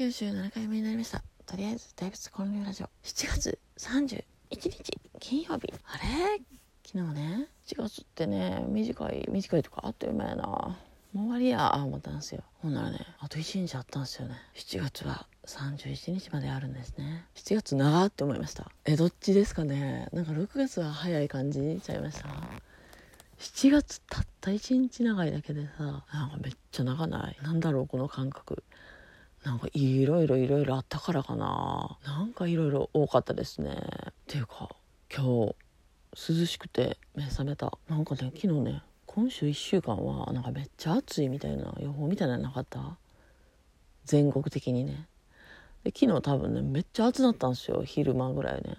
97回目になりました。とりあえず大仏建立ラジオ。7月31日金曜日。あれ？昨日ね。7月ってね短い短いとかあっという間やな。もう終わりや思ったんですよ。ほんならねあと1日あったんですよね。7月は31日まであるんですね。7月長って思いました。えどっちですかね。なんか6月は早い感じちゃいました？7月たった1日長いだけでさなんかめっちゃ長ない？なんだろうこの感覚。なんかいろいろいろいろあったからかな。なんかいろいろ多かったですね。っていうか今日涼しくて目覚めた。なんかね昨日ね今週1週間はなんかめっちゃ暑いみたいな予報みたいなのなかった？全国的にね。で昨日多分ねめっちゃ暑なったんですよ昼間ぐらいね。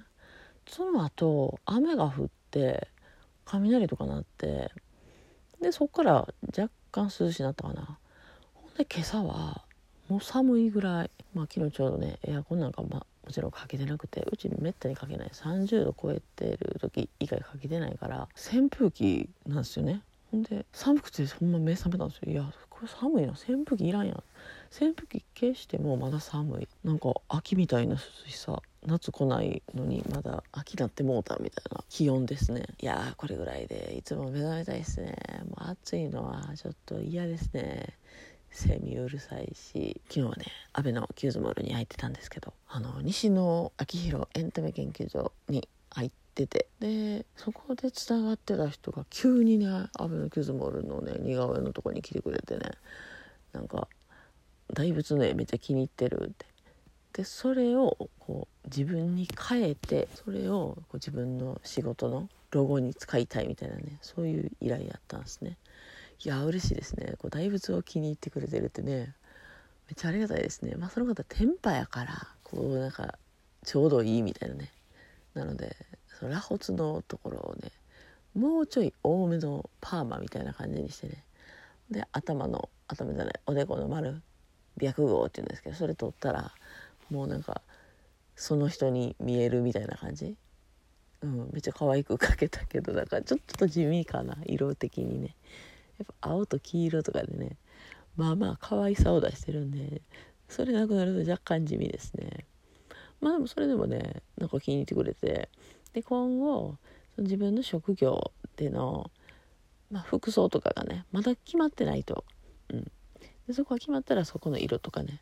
その後雨が降って雷とかなってでそっから若干涼しになったかな。ほんで今朝はもう寒いぐらいまあ昨日ちょうどねエアコンなんか、まあ、もちろんかけてなくてうちめったにかけない。30度超えてる時以外かけてないから扇風機なんですよね。ほんで寒くてほんま目覚めたんですよ。いやこれ寒いな。扇風機いらんやん。扇風機消してもまだ寒い。なんか秋みたいな涼しさ夏来ないのにまだ秋なってもうたみたいな気温ですね。いやこれぐらいでいつも目覚めたいですね。もう暑いのはちょっと嫌ですね。セミうるさいし昨日はねあべのキューズモールに入ってたんですけどあの西野亮廣エンタメ研究所に入っててでそこでつながってた人が急にねあべのキューズモールのね似顔絵のとこに来てくれてねなんか大仏の絵めっちゃ気に入ってるって。でそれをこう自分に変えてそれをこう自分の仕事のロゴに使いたいみたいなねそういう依頼やったんですね。いや嬉しいですね。こう大仏を気に入ってくれてるってね。めっちゃありがたいですね。まあその方天パやからこうなんかちょうどいいみたいなね。なのでその螺髪のところをねもうちょい多めのパーマみたいな感じにしてね。で頭の頭じゃないおでこの丸白号っていうんですけどそれ取ったらもうなんかその人に見えるみたいな感じ。うんめっちゃ可愛く描けたけどなんかちょっと地味かな。色的にね。やっぱ青と黄色とかでねまあまあ可愛さを出してるんでそれなくなると若干地味ですね。まあでもそれでもねなんか気に入ってくれてで今後その自分の職業での、まあ、服装とかがねまだ決まってないと、うん、でそこが決まったらそこの色とかね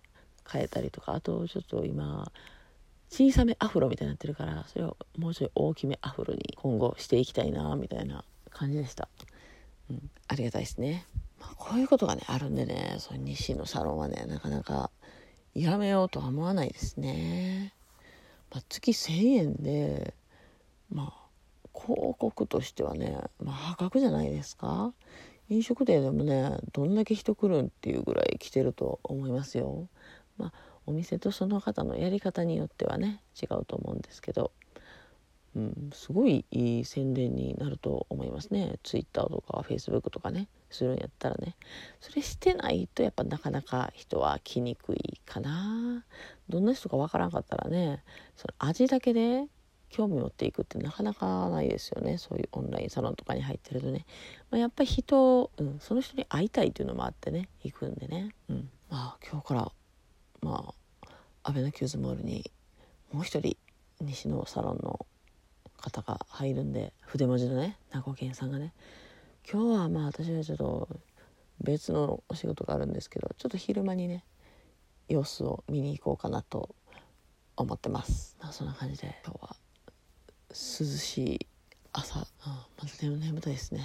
変えたりとかあとちょっと今小さめアフロみたいになってるからそれをもうちょい大きめアフロに今後していきたいなみたいな感じでした、うん、ありがたいですね、まあ、こういうことがねあるんでねその西のサロンはねなかなかやめようとは思わないですね、まあ、月1000円でまあ広告としてはね、まあ、破格じゃないですか。飲食店でもねどんだけ人来るんっていうぐらい来てると思いますよ。まあお店とその方のやり方によってはね違うと思うんですけど、うん、すごいいい宣伝になると思いますね。Twitter とか Facebook とかね。するんやったらね。それしてないとやっぱなかなか人は来にくいかな。どんな人かわからんかったらねその味だけで興味持っていくってなかなかないですよね。そういうオンラインサロンとかに入ってるとね、まあ、やっぱり人、うん、その人に会いたいっていうのもあってね。行くんでね、うん、まあ今日からまあアベノキューズモールにもう一人西のサロンの方が入るんで筆文字のね名護健さんがね。今日はまあ私はちょっと別のお仕事があるんですけどちょっと昼間にね様子を見に行こうかなと思ってます、まあ、そんな感じで今日は涼しい朝、うん、まずでも眠たいですね。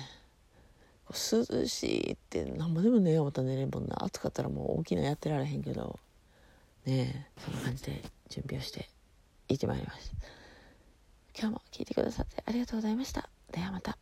涼しいって何もでも寝よう思った寝れんもんな。暑かったらもう大きなやってられへんけど。ねえそんな感じで準備をして行ってまいります。今日も聞いてくださってありがとうございました。ではまた。